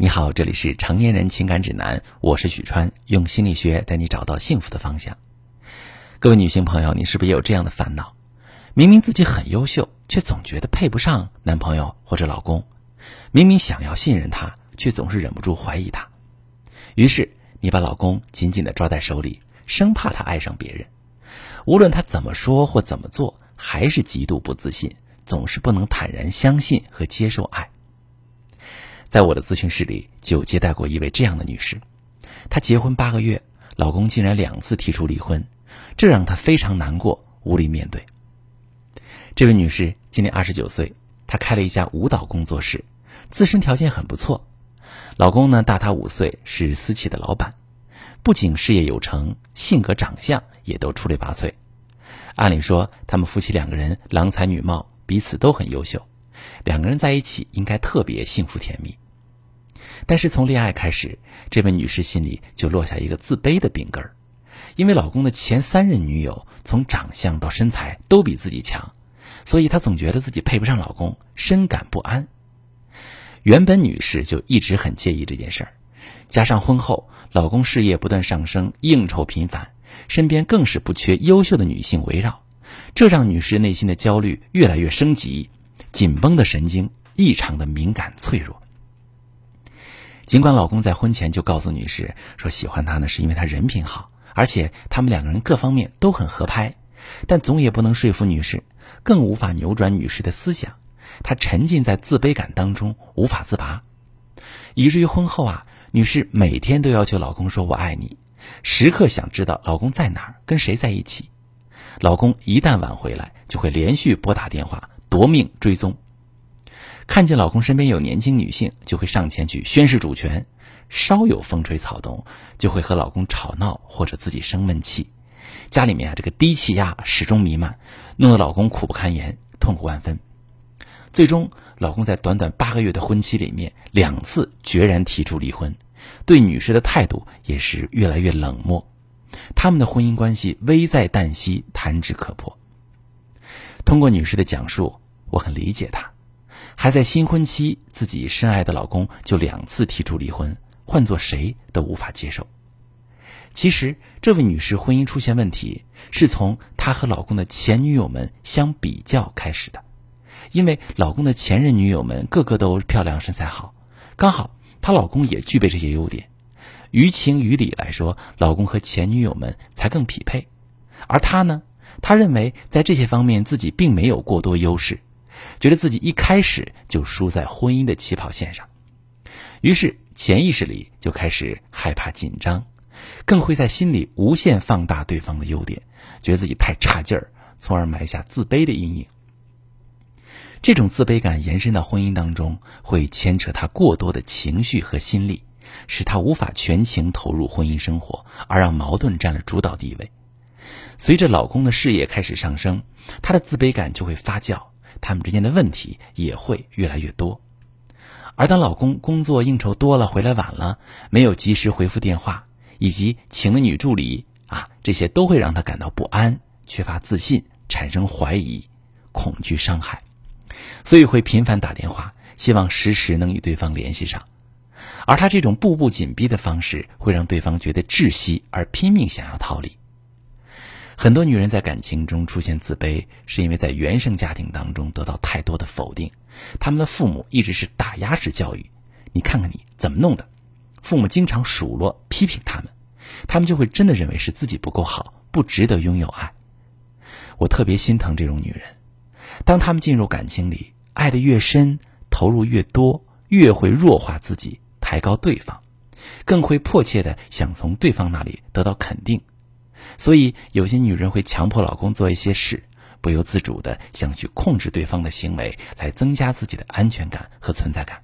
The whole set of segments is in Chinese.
你好，这里是成年人情感指南，我是许川，用心理学带你找到幸福的方向。各位女性朋友，你是不是也有这样的烦恼？明明自己很优秀，却总觉得配不上男朋友或者老公；明明想要信任他，却总是忍不住怀疑他。于是你把老公紧紧的抓在手里，生怕他爱上别人。无论他怎么说或怎么做，还是极度不自信，总是不能坦然相信和接受爱。在我的咨询室里，就接待过一位这样的女士，她结婚八个月，老公竟然两次提出离婚，这让她非常难过，无力面对。这位女士今年二十九岁，她开了一家舞蹈工作室，自身条件很不错。老公呢大她五岁，是私企的老板，不仅事业有成，性格长相也都出类拔萃。按理说，他们夫妻两个人郎才女貌，彼此都很优秀。两个人在一起应该特别幸福甜蜜，但是从恋爱开始，这位女士心里就落下一个自卑的病根儿，因为老公的前三任女友从长相到身材都比自己强，所以她总觉得自己配不上老公，深感不安。原本女士就一直很介意这件事儿，加上婚后老公事业不断上升，应酬频繁，身边更是不缺优秀的女性围绕，这让女士内心的焦虑越来越升级。紧绷的神经异常的敏感脆弱。尽管老公在婚前就告诉女士说喜欢她呢，是因为她人品好，而且他们两个人各方面都很合拍，但总也不能说服女士，更无法扭转女士的思想。她沉浸在自卑感当中无法自拔，以至于婚后啊，女士每天都要求老公说我爱你，时刻想知道老公在哪儿，跟谁在一起。老公一旦晚回来，就会连续拨打电话。夺命追踪，看见老公身边有年轻女性，就会上前去宣示主权；稍有风吹草动，就会和老公吵闹或者自己生闷气。家里面啊，这个低气压始终弥漫，弄得老公苦不堪言，痛苦万分。最终，老公在短短八个月的婚期里面，两次决然提出离婚，对女士的态度也是越来越冷漠。他们的婚姻关系危在旦夕，弹指可破。通过女士的讲述，我很理解她。还在新婚期，自己深爱的老公就两次提出离婚，换做谁都无法接受。其实，这位女士婚姻出现问题，是从她和老公的前女友们相比较开始的。因为老公的前任女友们个个都漂亮、身材好，刚好她老公也具备这些优点。于情于理来说，老公和前女友们才更匹配。而她呢？他认为在这些方面自己并没有过多优势，觉得自己一开始就输在婚姻的起跑线上，于是潜意识里就开始害怕紧张，更会在心里无限放大对方的优点，觉得自己太差劲儿，从而埋下自卑的阴影。这种自卑感延伸到婚姻当中，会牵扯他过多的情绪和心力，使他无法全情投入婚姻生活，而让矛盾占了主导地位。随着老公的事业开始上升，她的自卑感就会发酵，他们之间的问题也会越来越多。而当老公工作应酬多了，回来晚了，没有及时回复电话，以及请了女助理啊，这些都会让她感到不安、缺乏自信、产生怀疑、恐惧、伤害，所以会频繁打电话，希望时时能与对方联系上。而她这种步步紧逼的方式，会让对方觉得窒息，而拼命想要逃离。很多女人在感情中出现自卑，是因为在原生家庭当中得到太多的否定，他们的父母一直是打压式教育。你看看你怎么弄的，父母经常数落批评他们，他们就会真的认为是自己不够好，不值得拥有爱。我特别心疼这种女人，当他们进入感情里，爱的越深，投入越多，越会弱化自己，抬高对方，更会迫切的想从对方那里得到肯定。所以，有些女人会强迫老公做一些事，不由自主的想去控制对方的行为，来增加自己的安全感和存在感。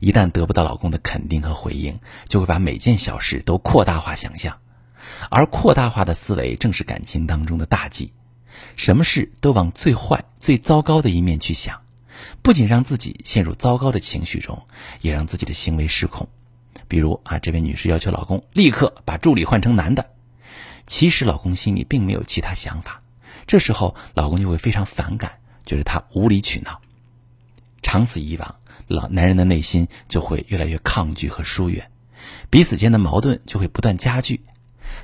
一旦得不到老公的肯定和回应，就会把每件小事都扩大化想象，而扩大化的思维正是感情当中的大忌。什么事都往最坏、最糟糕的一面去想，不仅让自己陷入糟糕的情绪中，也让自己的行为失控。比如啊，这位女士要求老公立刻把助理换成男的。其实老公心里并没有其他想法，这时候老公就会非常反感，觉得他无理取闹。长此以往，老男人的内心就会越来越抗拒和疏远，彼此间的矛盾就会不断加剧。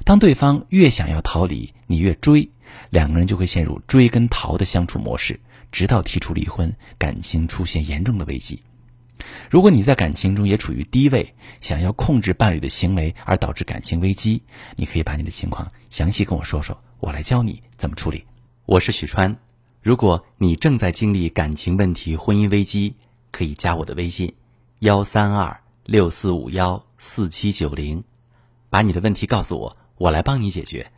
当对方越想要逃离，你越追，两个人就会陷入追跟逃的相处模式，直到提出离婚，感情出现严重的危机。如果你在感情中也处于低位，想要控制伴侣的行为而导致感情危机，你可以把你的情况详细跟我说说，我来教你怎么处理。我是许川，如果你正在经历感情问题、婚姻危机，可以加我的微信：幺三二六四五幺四七九零，把你的问题告诉我，我来帮你解决。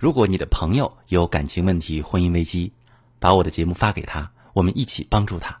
如果你的朋友有感情问题、婚姻危机，把我的节目发给他，我们一起帮助他。